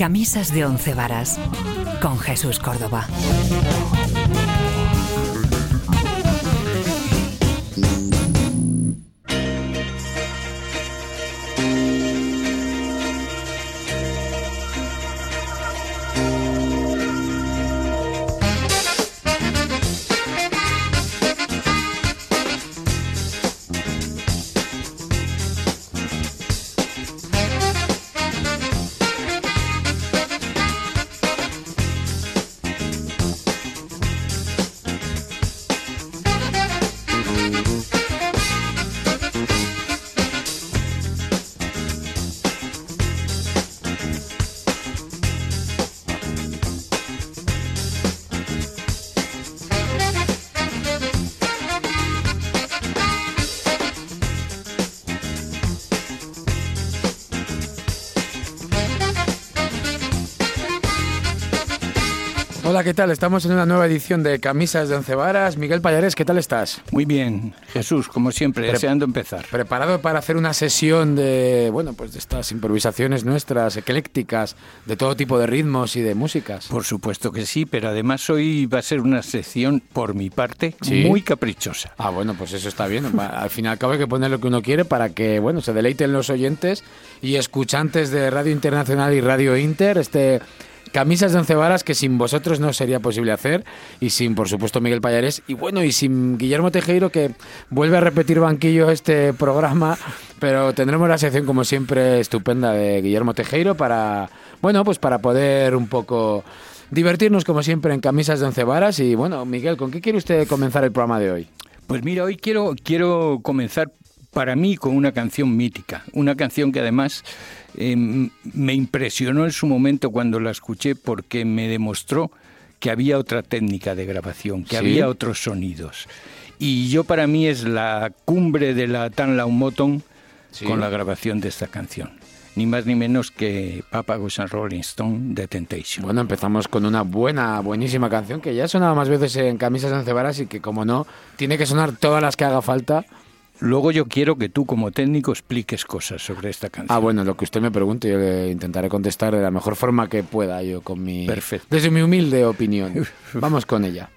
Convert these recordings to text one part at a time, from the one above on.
Camisas de once varas con Jesús Córdoba. ¿Qué tal? Estamos en una nueva edición de Camisas de Once Varas. Miguel Payares, ¿qué tal estás? Muy bien, Jesús, como siempre, deseando empezar. ¿Preparado para hacer una sesión de, bueno, pues de estas improvisaciones nuestras, eclécticas, de todo tipo de ritmos y de músicas? Por supuesto que sí, pero además hoy va a ser una sección, por mi parte, muy caprichosa. Ah, bueno, pues eso está bien. Al fin y al cabo hay que poner lo que uno quiere para que, bueno, se deleiten los oyentes y escuchantes de Radio Internacional y Radio Inter, este Camisas de once varas que sin vosotros no sería posible hacer y sin, por supuesto, Miguel Payares y bueno, y sin Guillermo Tejero que vuelve a repetir banquillo este programa, pero tendremos la sección como siempre estupenda de Guillermo Tejero para, bueno, pues para poder un poco divertirnos como siempre en Camisas de once varas y bueno, Miguel, ¿con qué quiere usted comenzar el programa de hoy? Pues mira, hoy quiero, quiero comenzar para mí con una canción mítica, una canción que además Em, me impresionó en su momento cuando la escuché porque me demostró que había otra técnica de grabación, que había otros sonidos. Y yo para mí es la cumbre de la Tan Moton con la grabación de esta canción. Ni más ni menos que Papa Goes and Rolling Stone de Temptation. Bueno, empezamos con una buena, buenísima canción que ya ha sonado más veces en camisas encebaras y que, como no, tiene que sonar todas las que haga falta Luego yo quiero que tú como técnico expliques cosas sobre esta canción. Ah, bueno, lo que usted me pregunte yo le intentaré contestar de la mejor forma que pueda yo con mi Perfecto. desde mi humilde opinión. Vamos con ella.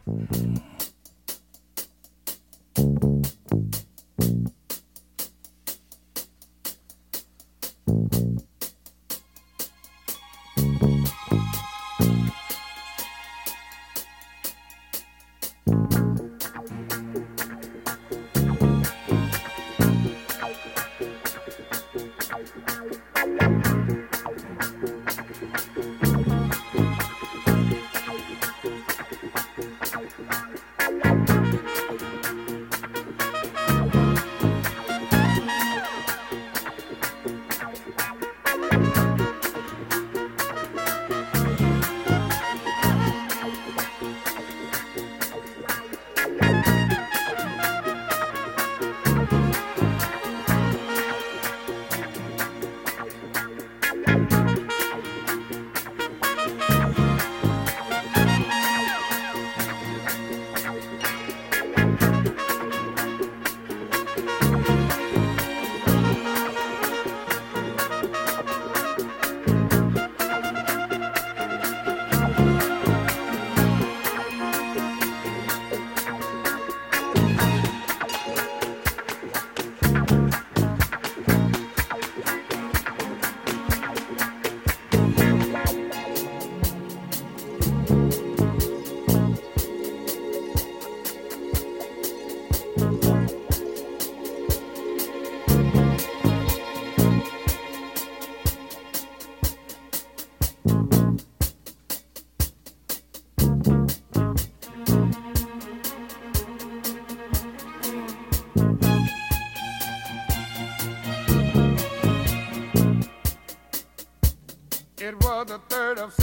The 3rd of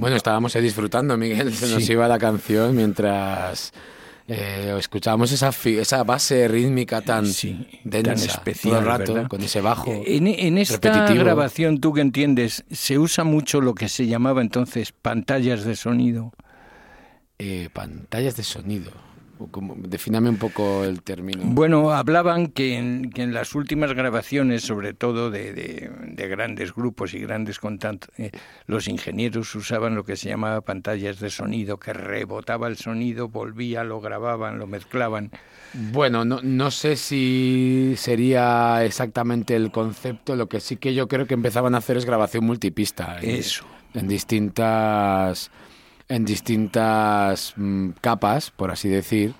Bueno, estábamos ahí disfrutando, Miguel. Se nos iba la canción mientras eh, escuchábamos esa, esa base rítmica tan sí, tan especial, rato, ¿verdad? con ese bajo. Eh, en, en esta grabación, tú que entiendes, se usa mucho lo que se llamaba entonces pantallas de sonido. Eh, pantallas de sonido como- defíname un poco el término. Bueno, hablaban que en, que en las últimas grabaciones, sobre todo de, de- de grandes grupos y grandes contantes, los ingenieros usaban lo que se llamaba pantallas de sonido, que rebotaba el sonido, volvía, lo grababan, lo mezclaban. Bueno, no, no sé si sería exactamente el concepto. Lo que sí que yo creo que empezaban a hacer es grabación multipista. en- Eso. En distintas, en distintas mm, capas, por así decir.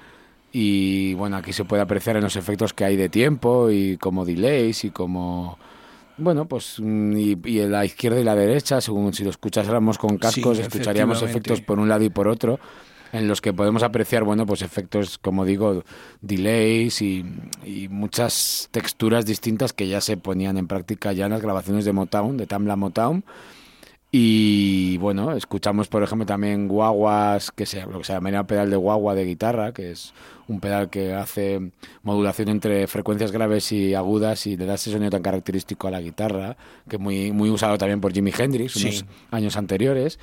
Y bueno, aquí se puede apreciar en los efectos que hay de tiempo y como delays y como... Bueno, pues mm, y, y la izquierda y la derecha, según si lo escuchásemos con cascos, Sí, escucharíamos efectos por un lado y por otro, en los que podemos apreciar, bueno, pues efectos, como digo, delays y, y muchas texturas distintas que ya se ponían en práctica ya en las grabaciones de Motown, de Tamla Motown. Y bueno, escuchamos por ejemplo también guaguas, que se, lo que se llamaría pedal de guagua de guitarra, que es un pedal que hace modulación entre frecuencias graves y agudas y le da ese sonido tan característico a la guitarra, que es muy, muy usado también por Jimi Hendrix Sí. unos años anteriores.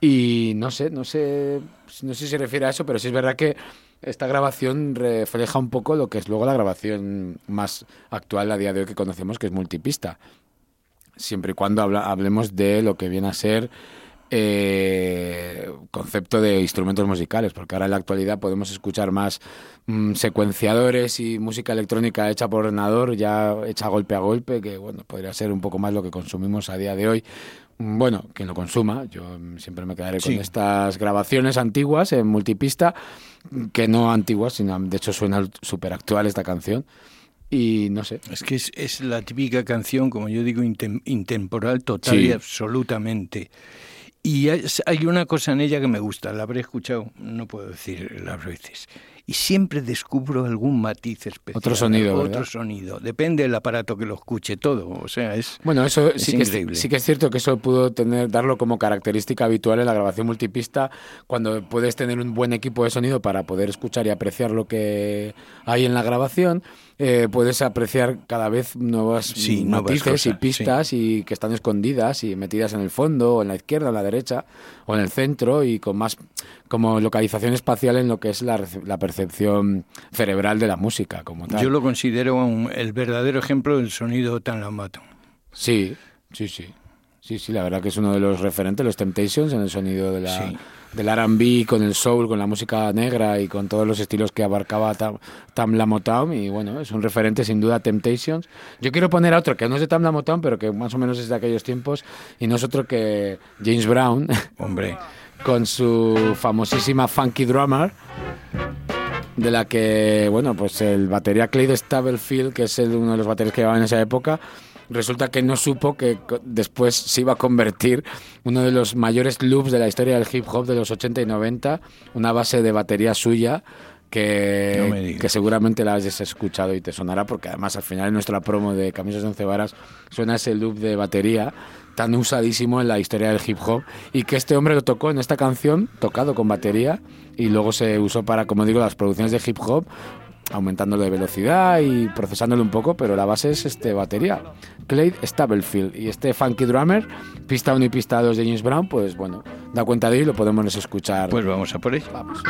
Y no sé, no sé, no sé si se refiere a eso, pero sí es verdad que esta grabación refleja un poco lo que es luego la grabación más actual a día de hoy que conocemos, que es multipista siempre y cuando habla- hablemos de lo que viene a ser eh, concepto de instrumentos musicales, porque ahora en la actualidad podemos escuchar más mm, secuenciadores y música electrónica hecha por ordenador, ya hecha golpe a golpe, que bueno, podría ser un poco más lo que consumimos a día de hoy. Mm, Bueno, quien lo consuma, yo siempre me quedaré Sí. con estas grabaciones antiguas en multipista, que no antiguas, sino de hecho suena súper actual esta canción. Y no sé, Es que es, es la típica canción, como yo digo, intem- intemporal total Sí. y absolutamente. Y hay una cosa en ella que me gusta, la habré escuchado, no puedo decir las veces. Y siempre descubro algún matiz especial. Otro sonido, Otro ¿verdad? sonido. Depende del aparato que lo escuche todo. O sea, es. Bueno, eso Es sí, que es, increíble. sí que es cierto que eso pudo tener, darlo como característica habitual en la grabación multipista, cuando puedes tener un buen equipo de sonido para poder escuchar y apreciar lo que hay en la grabación, eh, puedes apreciar cada vez nuevas Sí, nuevas matices y pistas y que están escondidas y metidas en el fondo, o en la izquierda, o en la derecha, o en el centro, y con más como localización espacial en lo que es la, la percepción cerebral de la música como tal. Yo lo considero un- el verdadero ejemplo del sonido tan lamato. Sí, sí, sí. Sí, sí, la verdad que es uno de los referentes, los Temptations, en el sonido de la, Sí. Del R&B, con el soul, con la música negra y con todos los estilos que abarcaba Tam, Tamla Motown. Y bueno, es un referente sin duda Temptations. Yo quiero poner a otro que no es de Tamla Motown, pero que más o menos es de aquellos tiempos, y no es otro que James Brown, Hombre, con su famosísima Funky Drummer, de la que, bueno, pues el batería Clyde Stubblefield, que es el- uno de los baterías que llevaba en esa época, resulta que no supo que después se iba a convertir uno de los mayores loops de la historia del hip hop de los 80 y 90, una base de batería suya que, No que seguramente la has escuchado y te sonará porque además al final en nuestra promo de Camisas de Once Varas suena ese loop de batería tan usadísimo en la historia del hip hop y que este hombre lo tocó en esta canción tocado con batería y luego se usó para, como digo, las producciones de hip hop aumentándolo de velocidad y procesándolo un poco, pero la base es este batería, Clyde Stubblefield y este funky drummer, pista 1 y pista 2 de James Brown, pues bueno, da cuenta de ello y lo podemos escuchar. pues vamos a por ello. Vamos.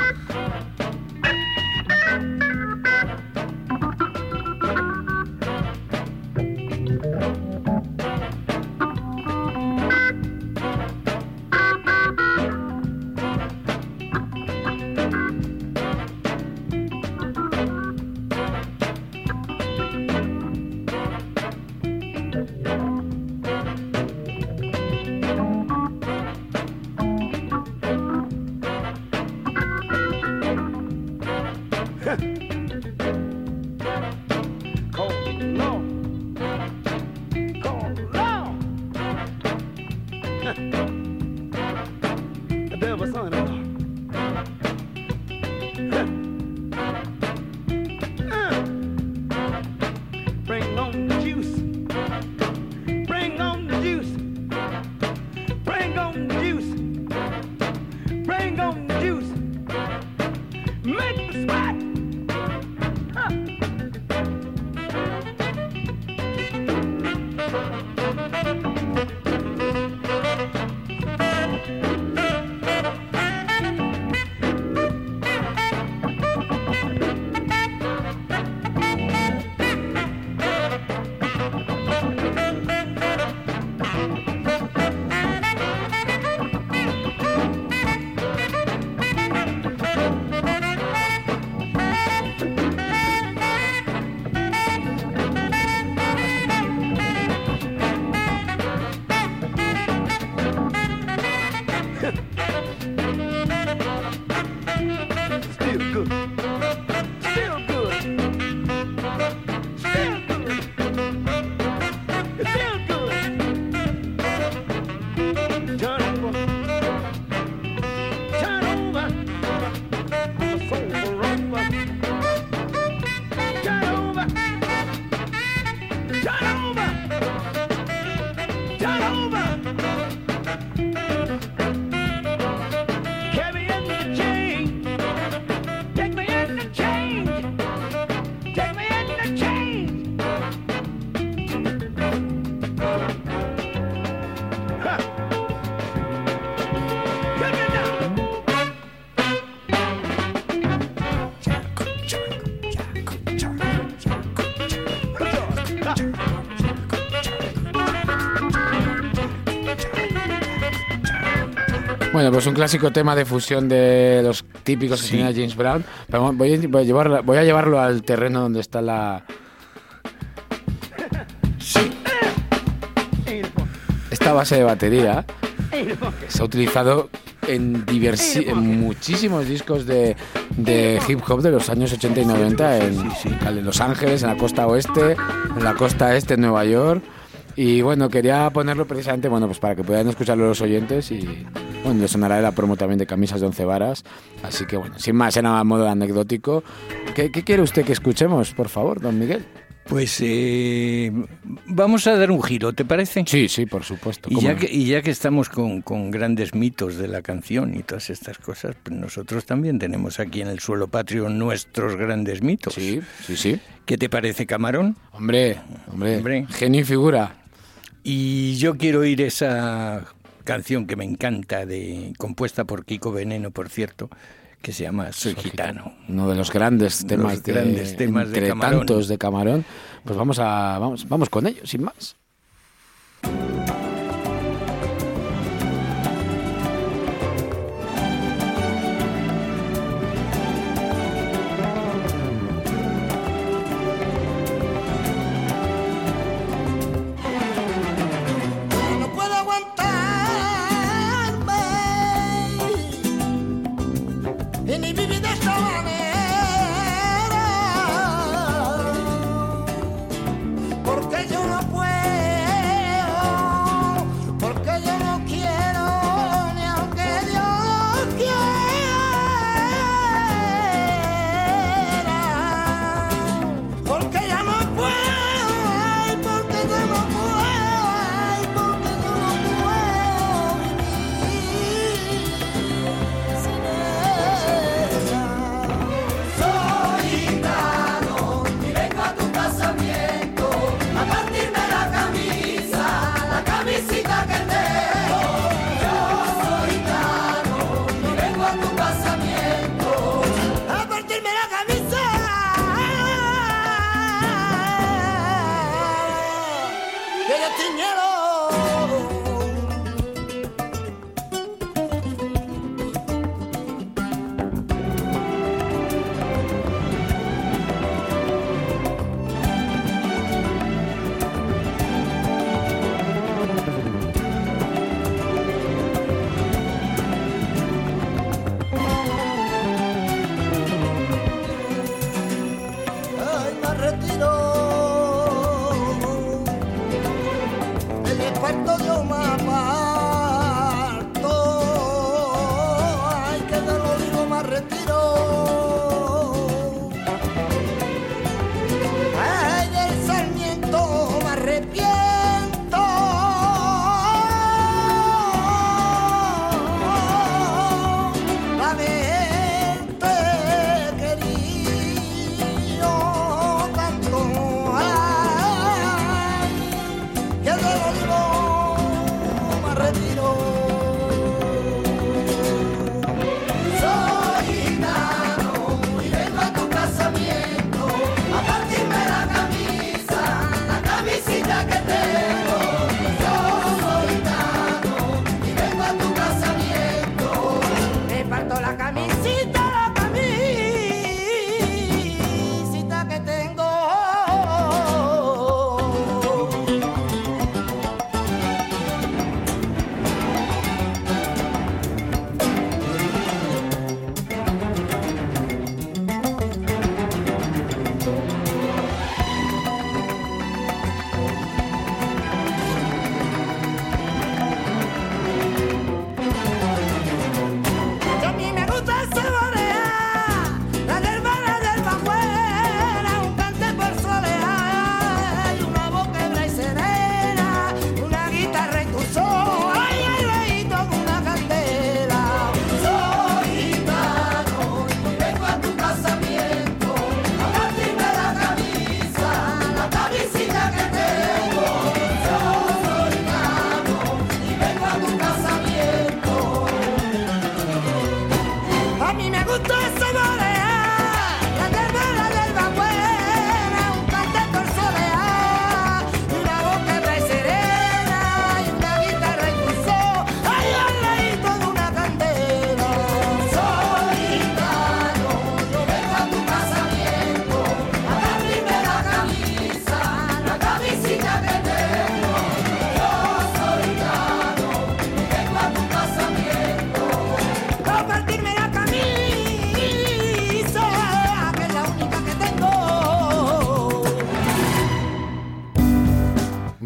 Bueno, pues un clásico tema de fusión de los típicos Sí. de James Brown. Pero voy, a, voy a llevarla- voy a llevarlo al terreno donde está la. Esta base de batería se ha utilizado en, diversi- en muchísimos discos de, de hip hop de los años 80 y 90 en, en Los Ángeles, en la costa oeste, en la costa este, en Nueva York. Y bueno, quería ponerlo precisamente bueno, pues para que puedan escucharlo los oyentes y bueno, le sonará la promo también de camisas de once varas. Así que bueno, sin más, era a modo anecdótico. ¿Qué, qué quiere usted que escuchemos, por favor, don Miguel? Pues eh, vamos a dar un giro, ¿te parece? Sí, sí, por supuesto. Y ya, no. que, y ya que estamos con, con grandes mitos de la canción y todas estas cosas, pues nosotros también tenemos aquí en el suelo patrio nuestros grandes mitos. Sí, sí, sí. ¿Qué te parece, Camarón? Hombre, hombre, Hombre. genio y figura. Y yo quiero oír esa canción que me encanta, de compuesta por Kiko Veneno, por cierto, que se llama Soy Gitano. Uno de los grandes temas, de, grandes temas de Camarón. tantos de Camarón. Pues vamos a vamos, vamos con ello, sin más.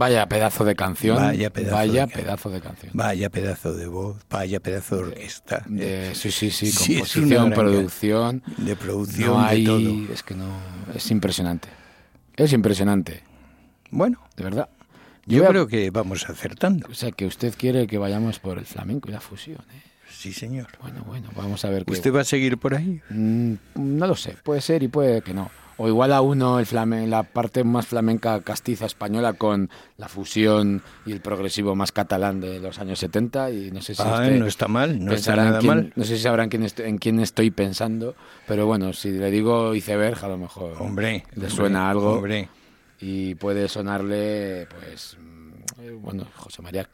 Vaya pedazo de canción. Vaya pedazo Vaya de can- pedazo de canción. Vaya pedazo de voz, vaya pedazo de orquesta. De- sí, sí, sí, composición, producción. De producción, No hay, de todo. es que no, es impresionante. Es impresionante, Bueno, de verdad. yo a- creo que vamos acertando. O sea, que usted quiere que vayamos por el flamenco y la fusión. ¿eh? Sí, señor. Bueno, bueno, vamos a ver qué. ¿Usted va a seguir por ahí? Mm, no lo sé, puede ser y puede que no. O igual a uno el flame, la parte más flamenca castiza española con la fusión y el progresivo más catalán de los años 70 y no sé si Ah, usted no está mal, no está nada quién- mal. No sé si sabrán quién est- en quién estoy pensando, pero bueno, si le digo iceberg a lo mejor Hombre, le hombre, suena algo Hombre, y puede sonarle pues mm, bueno, José María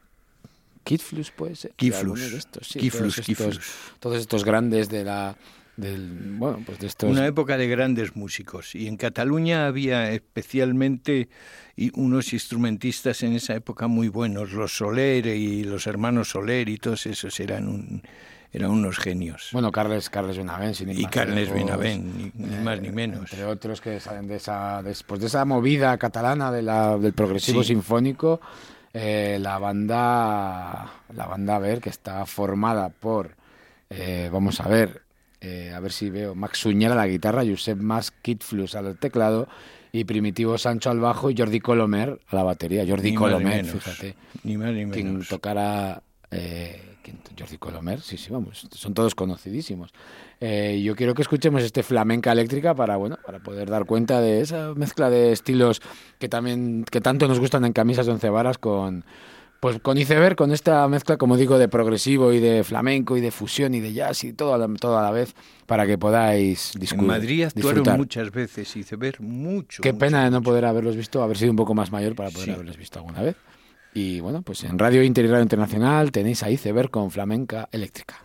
Kitflus puede ser. Kiflus. estos, sí, Kiflus, todos estos, Kiflus. todos estos grandes de la del bueno, pues de estos una época de grandes músicos. Y en Cataluña había especialmente unos instrumentistas en esa época muy buenos. Los Soler y los hermanos Soler y todos esos eran, un, eran unos genios. Bueno, Carles, Carles Benavent, sin y Carles Benavent, ni, ni eh, más ni menos. Entre otros que salen de esa, después de esa movida catalana de la, del progresivo Sí. sinfónico, eh, la banda, la banda, ver, que está formada por, eh, vamos a ver, eh, a ver si veo, Max Uñer a la guitarra, Josep Mas Kitflus al teclado y Primitivo Sancho al bajo y Jordi Colomer a la batería. Jordi Ni Colomer, menos. fíjate Ni más ni quien menos. tocara eh, quien- Jordi Colomer, sí, sí, vamos, son todos conocidísimos. Eh, yo quiero que escuchemos este flamenca eléctrica para, bueno, para poder dar cuenta de esa mezcla de estilos que también, que tanto nos gustan en camisas de once varas con, pues con iceberg, con esta mezcla, como digo, de progresivo y de flamenco y de fusión y de jazz y todo a la, todo a la vez para que podáis En discu- Madrid actuaron disfrutar. muchas veces, hice ver mucho. Qué mucho, pena de no poder haberlos visto, haber sido un poco más mayor para poder Sí. haberlos visto alguna vez. Y bueno, pues en Radio Inter y Radio Internacional tenéis a Iceberg con Flamenca Eléctrica.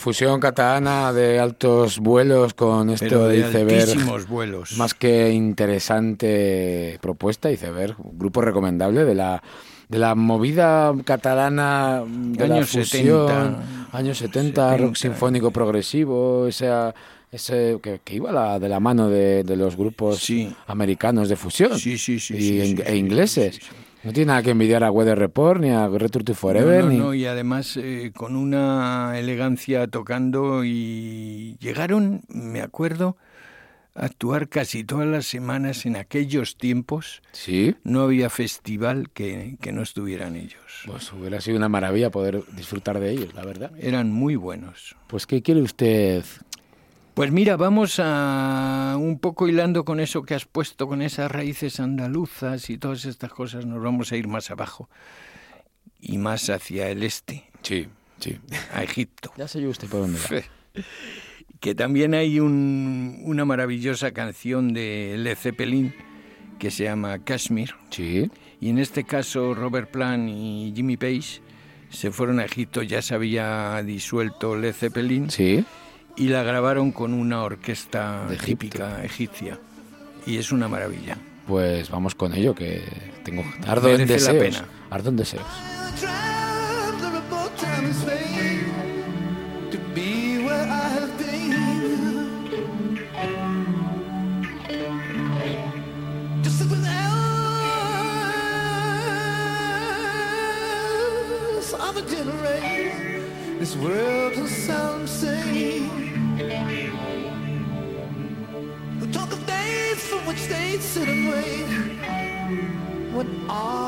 Fusión catalana de altos vuelos con esto Pero de iceberg. altísimos vuelos. Más que interesante propuesta, iceberg, grupo recomendable de la de la movida catalana de la Años fusión, 70, años 70, rock 70. sinfónico progresivo, esa ese que, que iba la, de la mano de, de los grupos Sí. americanos de fusión Sí, sí, sí, y e ingleses. No tiene nada que envidiar a Weather Report ni a Return to Forever No, no, ni no, y además eh, con una elegancia tocando y llegaron, me acuerdo, a actuar casi todas las semanas en aquellos tiempos. sí. No había festival que, que no estuvieran ellos. Pues hubiera sido una maravilla poder disfrutar de ellos, la verdad. Eran muy buenos. Pues ¿qué quiere usted? Pues mira, vamos a un poco hilando con eso que has puesto, con esas raíces andaluzas y todas estas cosas, nos vamos a ir más abajo y más hacia el este, Sí, sí. a Egipto. Ya sé yo usted por dónde va. que también hay un- una maravillosa canción de Led Zeppelin que se llama Kashmir. Sí. Y en este caso Robert Plant y Jimmy Page se fueron a Egipto, ya se había disuelto Led Zeppelin Sí. Y la grabaron con una orquesta De Egipto. típica egipcia. Y es una maravilla. Pues vamos con ello, que tengo ardo en Merece la deseos. pena. Ardo en deseos. This world will sound same. We talk of days for which they sit and wait what all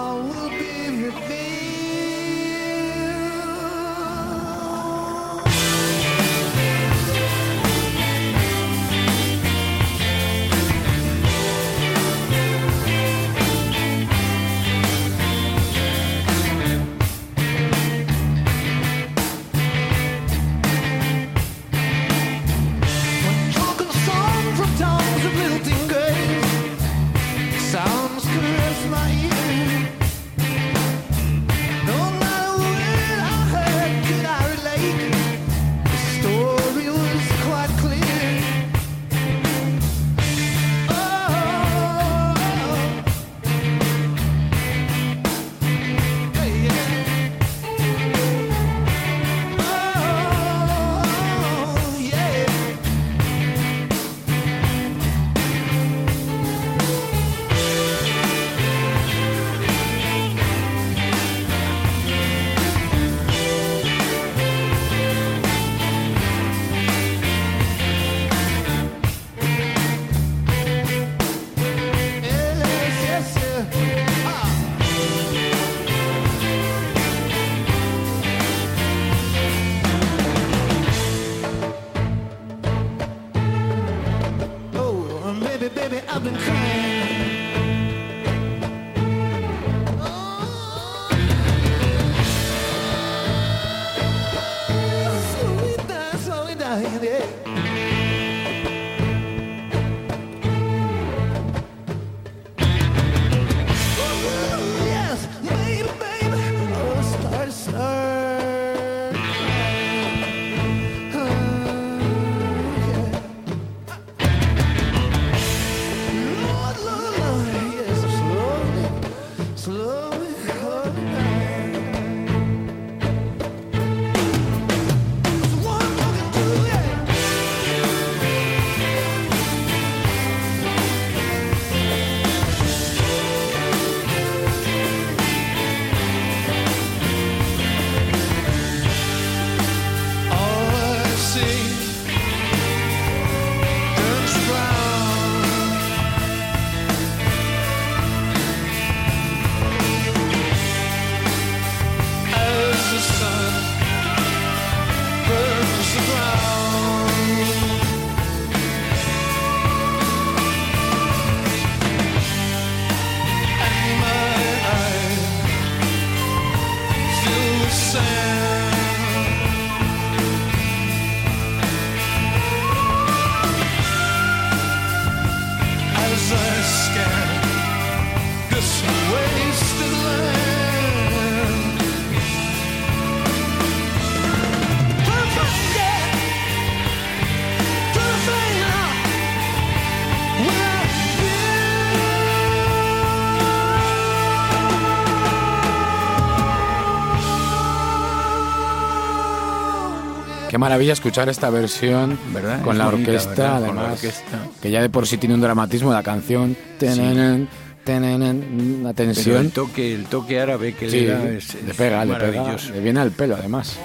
maravilla escuchar esta versión ¿Verdad? con Es la bonita, orquesta, ¿verdad? Con además, la orquesta. que ya de por sí tiene un dramatismo la canción, tenenen, tenenen, una Pero tensión. el toque, el toque árabe que Sí, le da es, le es pega, le pega, le viene al pelo además.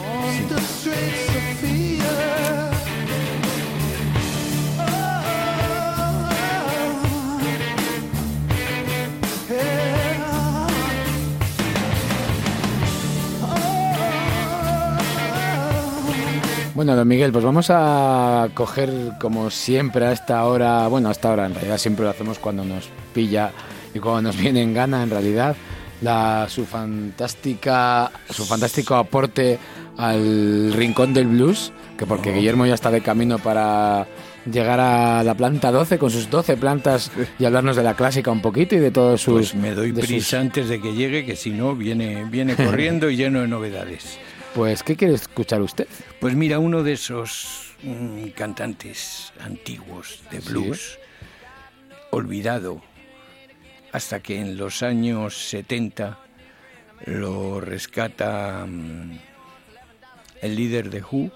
Bueno, don Miguel, pues vamos a coger como siempre a esta hora, bueno, a esta hora en realidad siempre lo hacemos cuando nos pilla y cuando nos viene en gana en realidad, la, su fantástica, su fantástico aporte al rincón del blues, que porque Guillermo ya está de camino para llegar a la planta 12 con sus 12 plantas y hablarnos de la clásica un poquito y de todos sus... Pues me doy sus- prisa antes de que llegue, que si no viene, viene corriendo y lleno de novedades. Pues, ¿qué quiere escuchar usted? Pues mira, uno de esos mm, cantantes antiguos de blues, olvidado, hasta que en los años 70 lo rescata mm, el líder de Who,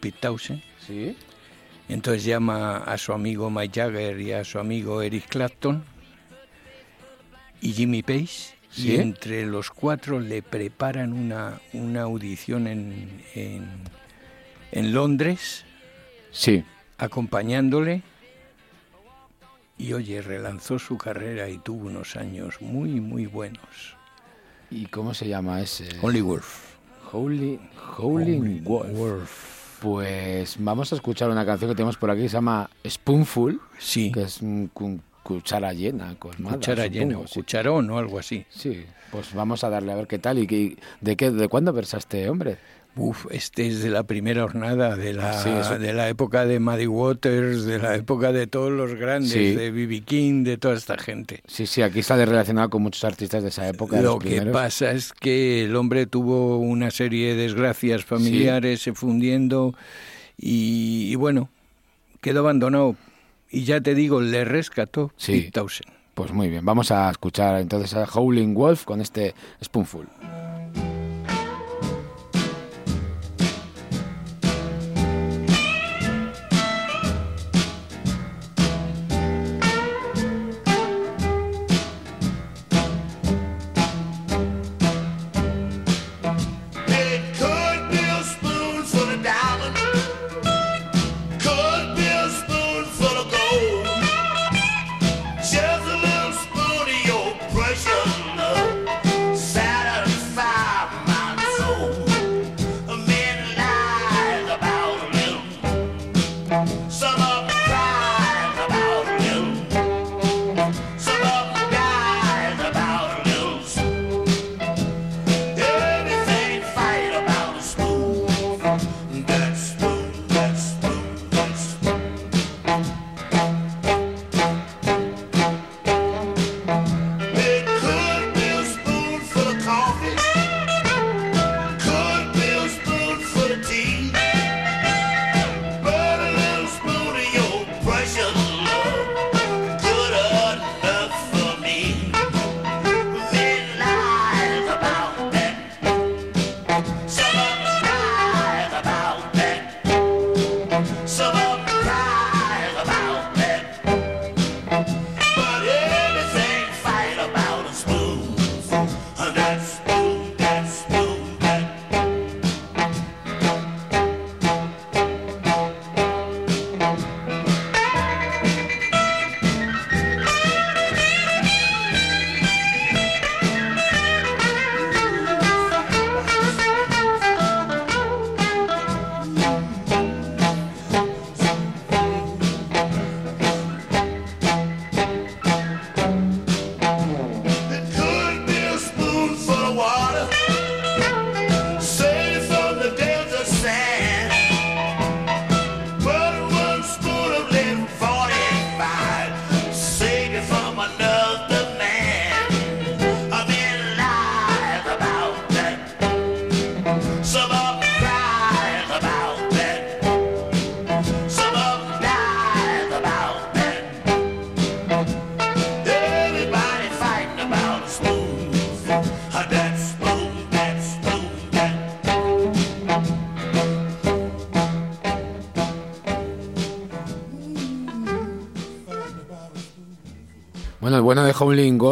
Pete Townshend. Sí. Entonces llama a su amigo Mike Jagger y a su amigo Eric Clapton y Jimmy Page. ¿Sí? Y entre los cuatro le preparan una, una audición en, en, en Londres, Sí. acompañándole. Y oye, relanzó su carrera y tuvo unos años muy, muy buenos. ¿Y cómo se llama ese? Only Wolf. Holy, Holy Wolf. Pues vamos a escuchar una canción que tenemos por aquí que se llama Spoonful, Sí, que es un cuchara llena, colmada, cuchara supongo, llena, o sí. cucharón o algo así. Sí, pues vamos a darle a ver qué tal y qué, de qué, de cuándo versaste, hombre. Uf, este es de la primera jornada, de la, Sí, de la época de Muddy Waters, de la época de todos los grandes, Sí. de B.B. King, de toda esta gente. Sí, sí, aquí sale relacionado con muchos artistas de esa época. Lo que primeros. pasa es que el hombre tuvo una serie de desgracias familiares, se fundiendo y, y bueno, quedó abandonado. Y ya te digo, le rescató Sí. Pete. Pues muy bien, vamos a escuchar entonces a Howling Wolf con este Spoonful.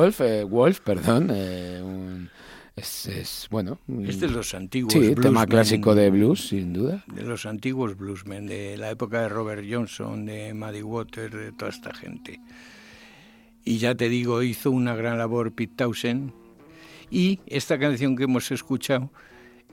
Wolf, eh, Wolf, perdón, eh, un- es, es, bueno. un- Es de los antiguos Sí, tema bluesmen. clásico de blues, sin duda. De los antiguos bluesmen, de la época de Robert Johnson, de Muddy Waters, de toda esta gente. Y ya te digo, hizo una gran labor Pete Townshend. Y esta canción que hemos escuchado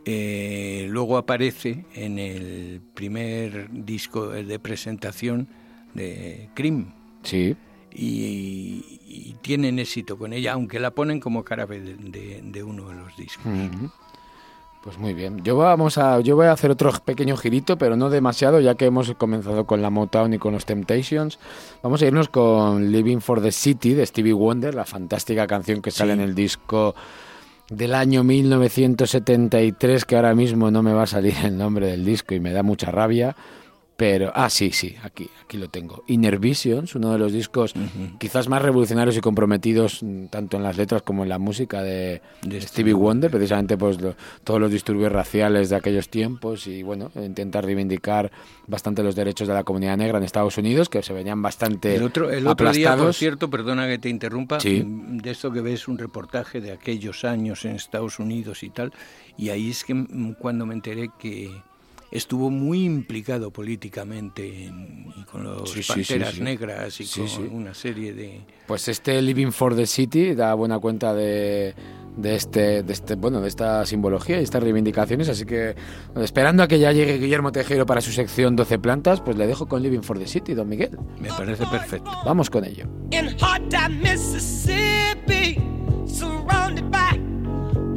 eh, luego aparece en el primer disco de presentación de Cream. Sí. Y, y tienen éxito con ella, aunque la ponen como cara de, de- de uno de los discos. Pues muy bien. Yo vamos a, yo voy a hacer otro pequeño girito, pero no demasiado, ya que hemos comenzado con la Motown y con los Temptations. Vamos a irnos con Living for the City de Stevie Wonder, la fantástica canción que sale en el disco del año 1973, que ahora mismo no me va a salir el nombre del disco y me da mucha rabia. Pero, ah, sí, sí, aquí, aquí lo tengo. Inner Visions, uno de los discos quizás más revolucionarios y comprometidos mm, tanto en las letras como en la música de, de Stevie Wonder, precisamente pues lo- todos los disturbios raciales de aquellos tiempos y bueno, intentar reivindicar bastante los derechos de la comunidad negra en Estados Unidos, que se venían bastante El otro, el otro día, por aplastados. cierto, perdona que te interrumpa, Sí. mm, de esto que ves un reportaje de aquellos años en Estados Unidos y tal, y ahí es que mm, cuando me enteré que estuvo muy implicado políticamente en- y con los Sí, sí, sí, Panteras sí. Negras y Sí, con sí. una serie de... Pues este Living for the City da buena cuenta de, de este, de este, bueno, de esta simbología y estas reivindicaciones, así que esperando a que ya llegue Guillermo Tejero para su sección 12 plantas, pues le dejo con Living for the City, don Miguel. Me parece perfecto. Vamos con ello. in hot time Mississippi, surrounded by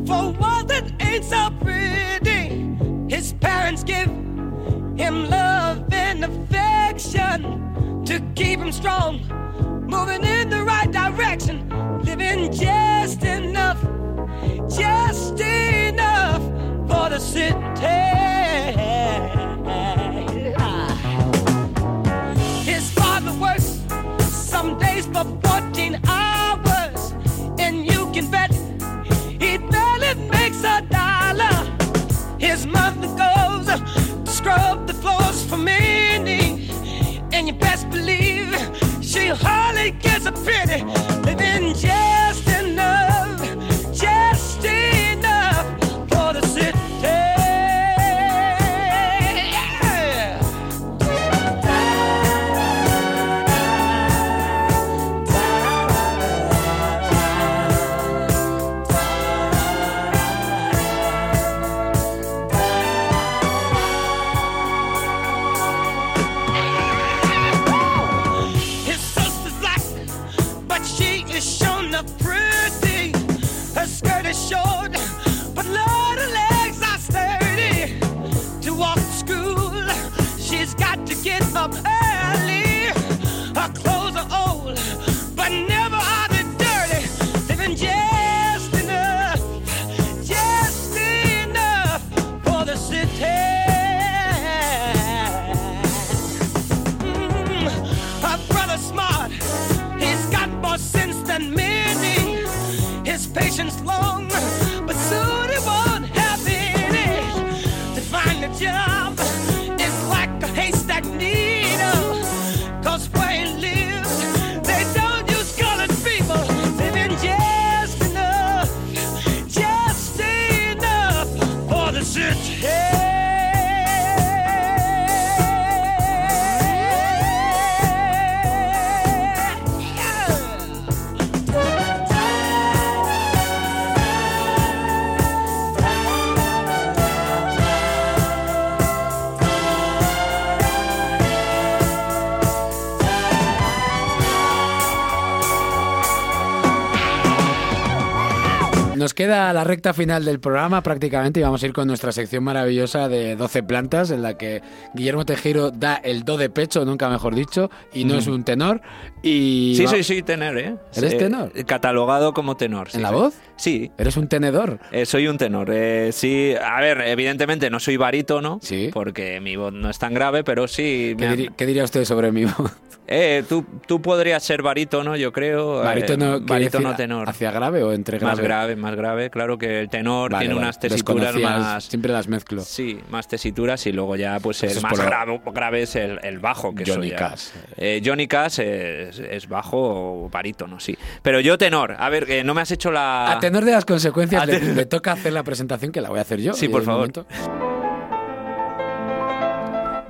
four walls that ain't so pretty. His parents give him love and affection to keep him strong, moving in the right direction, living just enough, just enough for the city. His father works some days for 14 hours, and you can bet he barely makes a dollar. His mother goes to scrub the floors for many, and you best believe she hardly gets a penny, living just queda la recta final del programa prácticamente y vamos a ir con nuestra sección maravillosa de 12 plantas en la que Guillermo Tejero da el do de pecho, nunca mejor dicho, y no Mm. es un tenor. Y Sí, va- sí, sí, tenor, ¿eh? ¿Eres Eh, tenor? Catalogado como tenor. sí, ¿En la sí. voz? Sí. ¿Eres un tenedor? Eh, soy un tenor. Eh, sí, a ver, evidentemente no soy barítono, Sí. porque mi voz no es tan grave, pero sí. ¿Qué, diría usted sobre mi voz? Eh, tú, tú podrías ser barítono, yo creo. eh, ¿Barítono, barítono tenor. ¿Hacia grave o entre grave? Más grave, más grave. Claro que el tenor Vale, tiene vale. unas tesituras más. Siempre las mezclo. Sí, más tesituras y luego ya pues el más grave, grave es el, el bajo que Johnny soy. Cash. Eh, Johnny Cash es, es bajo o barítono, sí. Pero yo tenor. A ver, que no me has hecho la... A tenor de las consecuencias, le, le toca hacer la presentación que la voy a hacer yo. Sí, por favor. momento.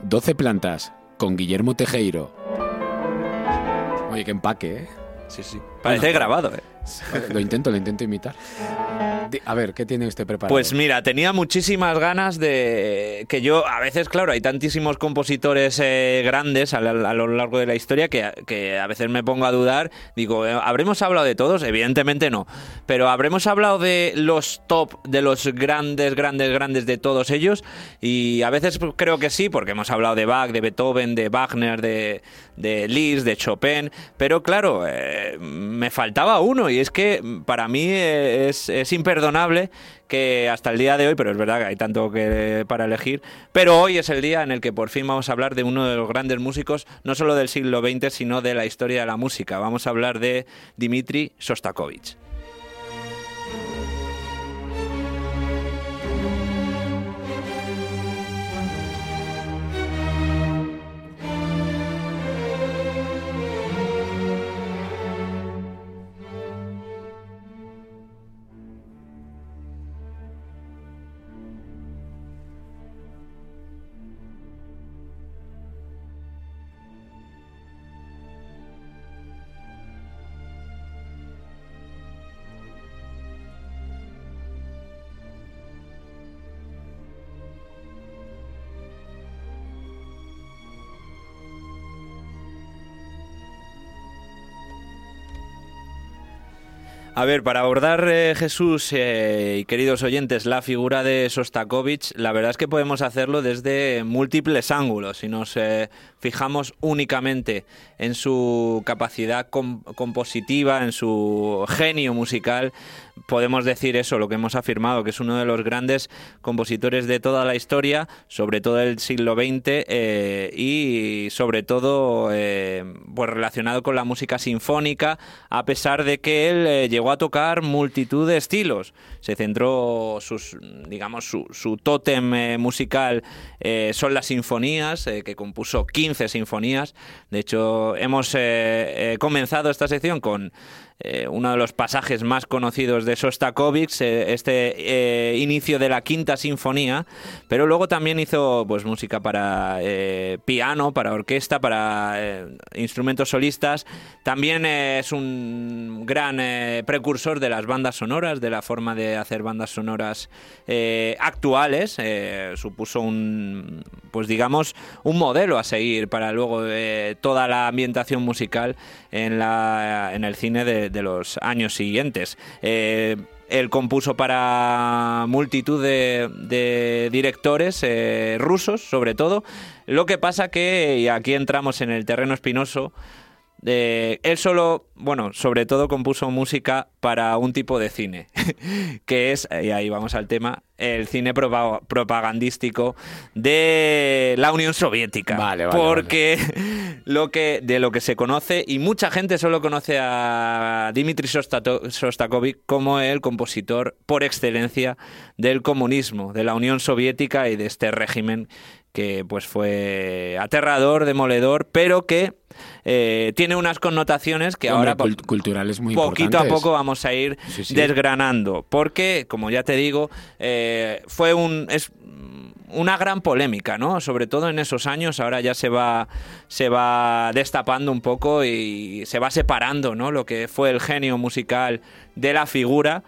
12 plantas con Guillermo Tejeiro. Oye, qué empaque, ¿eh? Sí, sí. Parece grabado, ¿eh? Lo intento, lo intento imitar. A ver, ¿qué tiene usted preparado? Pues mira, tenía muchísimas ganas de que yo, a veces, claro, hay tantísimos compositores eh, grandes a, la- a lo largo de la historia que, que a veces me pongo a dudar. Digo, eh, ¿habremos hablado de todos? Evidentemente no. Pero ¿habremos hablado de los top, de los grandes, grandes, grandes de todos ellos? Y a veces creo que sí, porque hemos hablado de Bach, de Beethoven, de Wagner, de, de Liszt, de Chopin. Pero claro, eh, me faltaba uno y es que para mí eh, es, imperdonable que hasta el día de hoy, pero es verdad que hay tanto que para elegir, pero hoy es el día en el que por fin vamos a hablar de uno de los grandes músicos, no solo del siglo XX, sino de la historia de la música. Vamos a hablar de Dmitri Shostakovich. A ver, para abordar eh, Jesús eh, y queridos oyentes la figura de Sostakovich, la verdad es que podemos hacerlo desde múltiples ángulos. Si nos eh, fijamos únicamente en su capacidad com- compositiva, en su genio musical, podemos decir eso, lo que hemos afirmado, que es uno de los grandes compositores de toda la historia, sobre todo del siglo XX y sobre todo pues relacionado con la música sinfónica, a pesar de que él eh, llegó a tocar multitud de estilos. Se centró sus, digamos, su, su tótem eh, musical eh, son las sinfonías, eh, que compuso 15 sinfonías. De hecho, hemos comenzado esta sección con eh, uno de los pasajes más conocidos de Sostakovich, eh, este eh, inicio de la quinta sinfonía, pero luego también hizo pues música para piano, para orquesta, para instrumentos solistas. También es un gran precursor de las bandas sonoras, de la forma de hacer bandas sonoras actuales. Supuso un, pues digamos, un modelo a seguir para luego toda la ambientación musical en, la, en el cine de, de los años siguientes. Eh, él compuso para multitud de, directores eh, rusos, sobre todo. Lo que pasa que, y aquí entramos en el terreno espinoso, eh, él solo, bueno, sobre todo compuso música para un tipo de cine, que es, y ahí vamos al tema, el cine propa- propagandístico de la Unión Soviética. Vale, vale, porque lo que de lo que se conoce y mucha gente solo conoce a Dmitri Shostato- Shostakovich como el compositor por excelencia del comunismo, de la Unión Soviética y de este régimen que pues fue aterrador, demoledor, pero que eh, tiene unas connotaciones que Hombre, ahora cult- culturales muy poquito a poco vamos a ir Sí, sí. desgranando, porque como ya te digo, eh, fue un es una gran polémica, ¿no? Sobre todo en esos años, ahora ya se va se va destapando un poco y se va separando, ¿no? Lo que fue el genio musical de la figura.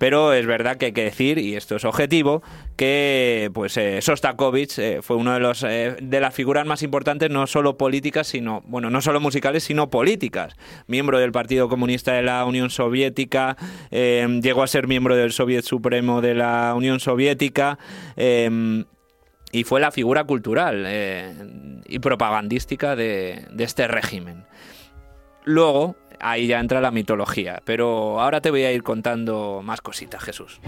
Pero es verdad que hay que decir, y esto es objetivo, que pues eh, Sostakovich eh, fue uno de los eh, de las figuras más importantes, no solo políticas, sino bueno, no solo musicales, sino políticas. Miembro del Partido Comunista de la Unión Soviética, eh, llegó a ser miembro del Soviet Supremo de la Unión Soviética. eh, y fue la figura cultural eh, y propagandística de este régimen. Luego, ahí ya entra la mitología. Pero ahora te voy a ir contando más cositas, Jesús.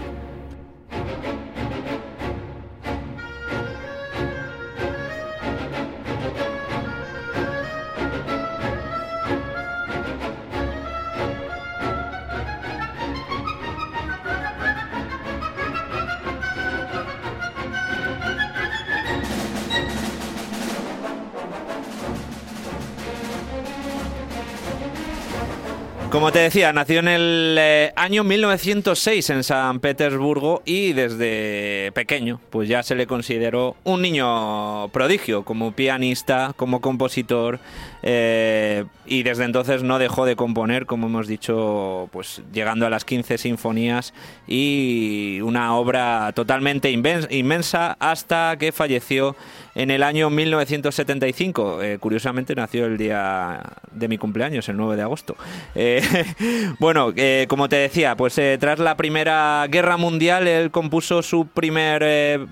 Como te decía, nació en el eh, año 1906 en San Petersburgo y desde pequeño pues ya se le consideró un niño prodigio como pianista, como compositor eh, y desde entonces no dejó de componer, como hemos dicho, pues llegando a las 15 sinfonías y una obra totalmente inmensa hasta que falleció en el año 1975. Eh, curiosamente nació el día de mi cumpleaños, el 9 de agosto. Eh, bueno, eh, como te decía, pues eh, tras la Primera Guerra Mundial él compuso su primer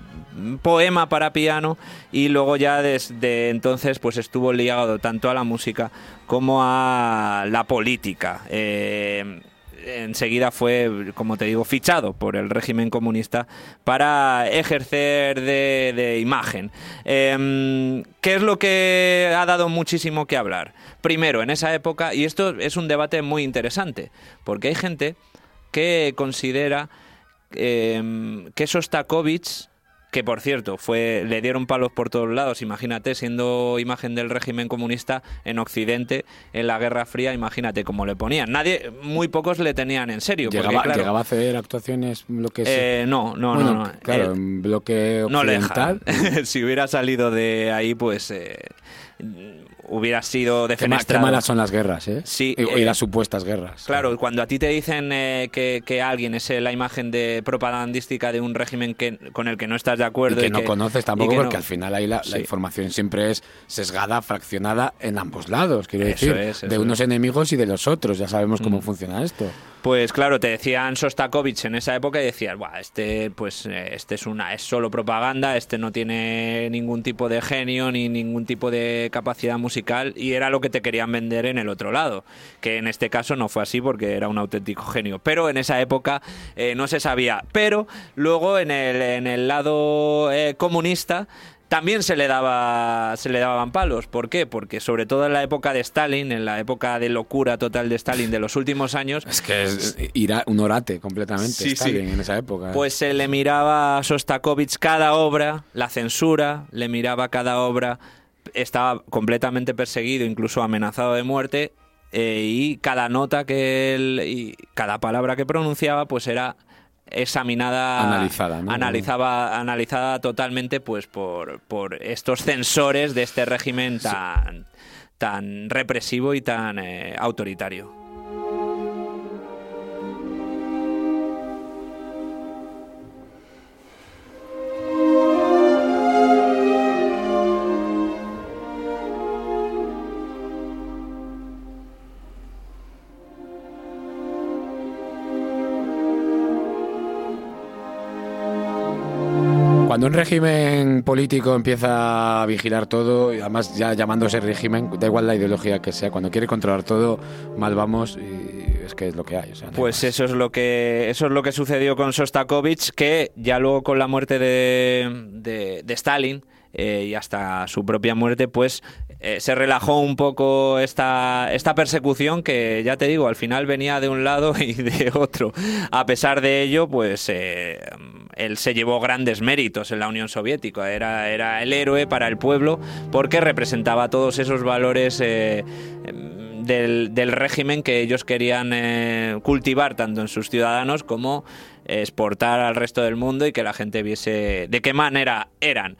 poema para piano y luego ya desde entonces pues estuvo ligado tanto a la música como a la política. Enseguida fue, como te digo, fichado por el régimen comunista para ejercer de, imagen. Em, ¿Qué es lo que ha dado muchísimo que hablar? Primero, en esa época, y esto es un debate muy interesante, porque hay gente que considera em, que Sostakovich que por cierto fue le dieron palos por todos lados imagínate siendo imagen del régimen comunista en Occidente en la Guerra Fría imagínate cómo le ponían. Nadie muy pocos le tenían en serio porque, Llegaba, claro, llegaba a hacer actuaciones lo que eh, no no Bueno, no, no claro, Eh, bloque no le occidental. si hubiera salido de ahí pues eh, hubiera sido ma- qué defenestrado malas son las guerras, ¿eh? Sí, Y, y eh, las supuestas guerras. Claro, cuando a ti te dicen eh, que, que alguien es eh, la imagen de propagandística de un régimen que, con el que no estás de Y acuerdo que y no conoces tampoco, que porque no- al final ahí la, información siempre es sesgada, fraccionada en ambos lados, quiero Eso decir, es, de unos es. enemigos y de los otros. Ya sabemos cómo Mm. funciona esto. Pues claro, te decían Sostakovich en esa época y decías, Buah, este, pues, eh, este es una, es solo propaganda, este no tiene ningún tipo de genio ni ningún tipo de capacidad musical y era lo que te querían vender en el otro lado, que en este caso no fue así porque era un auténtico genio. Pero en esa época eh, no se sabía. Pero luego en el, en el lado eh, comunista también se le daba se le daban palos. ¿Por qué? Porque sobre todo en la época de Stalin, en la época de locura total de Stalin de los últimos años, Es que es ira- un orate completamente Sí, Stalin sí. en esa época. pues se le miraba a Sostakovich cada obra, la censura, le miraba cada obra, estaba completamente perseguido, incluso amenazado de muerte, eh, y cada nota que él, y cada palabra que pronunciaba, pues era examinada Analizada, ¿no? analizaba analizada totalmente pues por, por estos censores de este régimen tan tan represivo y tan eh, autoritario Cuando un régimen político empieza a vigilar todo, y además ya llamándose régimen, da igual la ideología que sea, cuando quiere controlar todo, mal vamos y es que es lo que hay. o sea, no hay Pues más. eso es lo que eso es lo que sucedió con Sostakovich, que ya luego con la muerte de, de- de Stalin eh, y hasta su propia muerte, pues eh, se relajó un poco esta, esta persecución que ya te digo, al final venía de un lado y de otro. A pesar de ello, pues eh, él se llevó grandes méritos en la Unión Soviética. Era, era el héroe para el pueblo porque representaba todos esos valores. del, régimen que ellos querían cultivar tanto en sus ciudadanos como exportar al resto del mundo y que la gente viese de qué manera eran.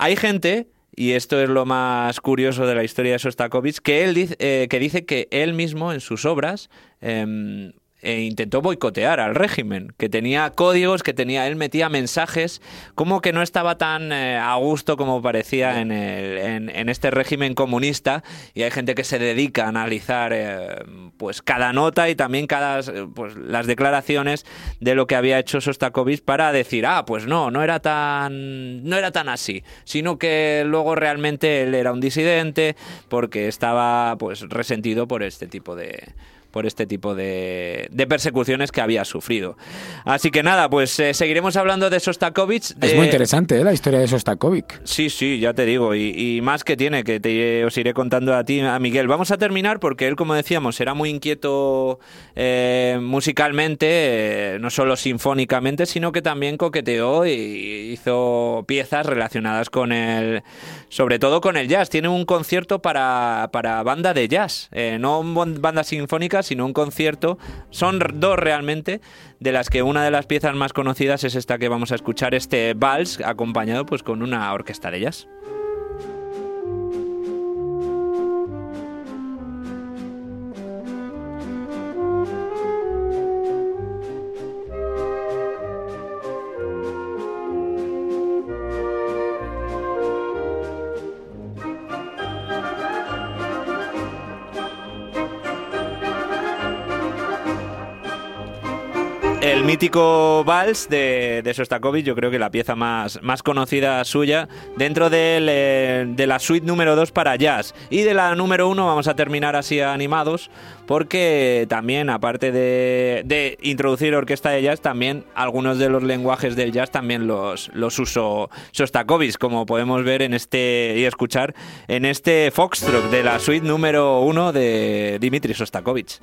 Hay gente, y esto es lo más curioso de la historia de Sostakovich, que, él dice, eh, que dice que él mismo en sus obras em, e intentó boicotear al régimen, que tenía códigos, que tenía él metía mensajes, como que no estaba tan eh, a gusto como parecía en, el- en- en este régimen comunista. Y hay gente que se dedica a analizar eh, pues cada nota y también cada eh, pues las declaraciones de lo que había hecho Sostakovich para decir, ah, pues no, no era tan no era tan así, sino que luego realmente él era un disidente porque estaba pues resentido por este tipo de por este tipo de, de persecuciones que había sufrido. Así que nada, pues eh, seguiremos hablando de Sostakovich. Es de- muy interesante ¿eh? la historia de Sostakovic. Sí, sí, ya te digo, y, y más que tiene, que te, os iré contando a ti, a Miguel. Vamos a terminar porque él, como decíamos, era muy inquieto eh, musicalmente, eh, no solo sinfónicamente, sino que también coqueteó y hizo piezas relacionadas con el, sobre todo con el jazz. Tiene un concierto para, para banda de jazz, no banda sinfónica, sino un concierto. Son dos realmente, de las que una de las piezas más conocidas es esta que vamos a escuchar, este vals, acompañado pues con una orquesta de jazz. El mítico vals de, de Sostakovich, yo creo que la pieza más, más conocida suya, dentro eh, de la suite número 2 para jazz. Y de la número 1 vamos a terminar así animados, porque también, aparte de, de introducir orquesta de jazz, también algunos de los lenguajes del jazz también los, los usó Sostakovich, como podemos ver en este y escuchar en este Foxtrot de la suite número 1 de Dimitri Sostakovich.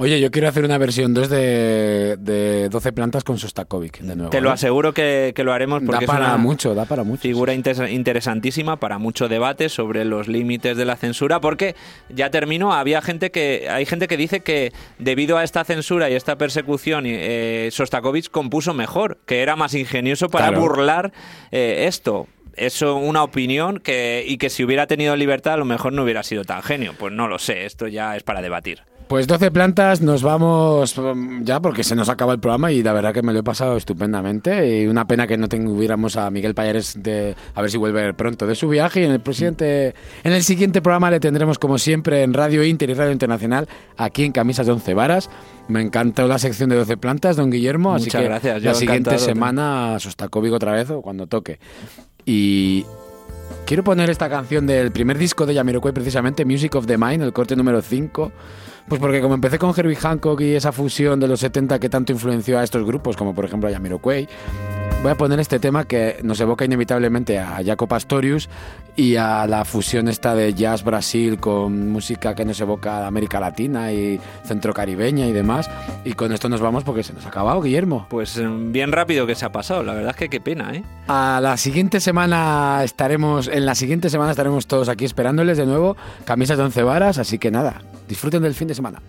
Oye, yo quiero hacer una versión 2 de, de 12 plantas con Sostakovic de nuevo. Te lo ¿eh? aseguro que, que lo haremos Da porque es para una mucho, da para mucho. figura inter- interesantísima para mucho debate sobre los límites de la censura porque ya termino había gente que hay gente que dice que debido a esta censura y esta persecución eh, Sostakovich compuso mejor que era más ingenioso para Claro. burlar eh, esto eso una opinión que y que si hubiera tenido libertad a lo mejor no hubiera sido tan genio pues no lo sé esto ya es para debatir Pues 12 plantas, nos vamos um, ya porque se nos acaba el programa y la verdad que me lo he pasado estupendamente. Y una pena que no tuviéramos a Miguel Payares de a ver si vuelve pronto de su viaje. Y en el, siguiente, en el siguiente programa le tendremos como siempre en Radio Inter y Radio Internacional aquí en Camisas de Once Varas. Me encantó la sección de 12 plantas, don Guillermo. así Muchas que gracias, yo la siguiente semana Sostakovic otra vez o cuando toque. Y Quiero poner esta canción del primer disco de Jamiroquai, precisamente, Music of the Mind, el corte número 5. Pues porque como empecé con Herbie Hancock y esa fusión de los 70 que tanto influenció a estos grupos, como por ejemplo a Jamiroquai, voy a poner este tema que nos evoca inevitablemente a Jaco Pastorius y a la fusión esta de jazz Brasil con música que nos evoca a América Latina y centrocaribeña y demás. Y con esto nos vamos porque se nos ha acabado, Guillermo. pues eh, bien rápido que se ha pasado la verdad es que qué pena eh A la siguiente semana estaremos, en la siguiente semana estaremos todos aquí esperándoles de nuevo, camisas de once varas, así que nada, disfruten del fin de semana.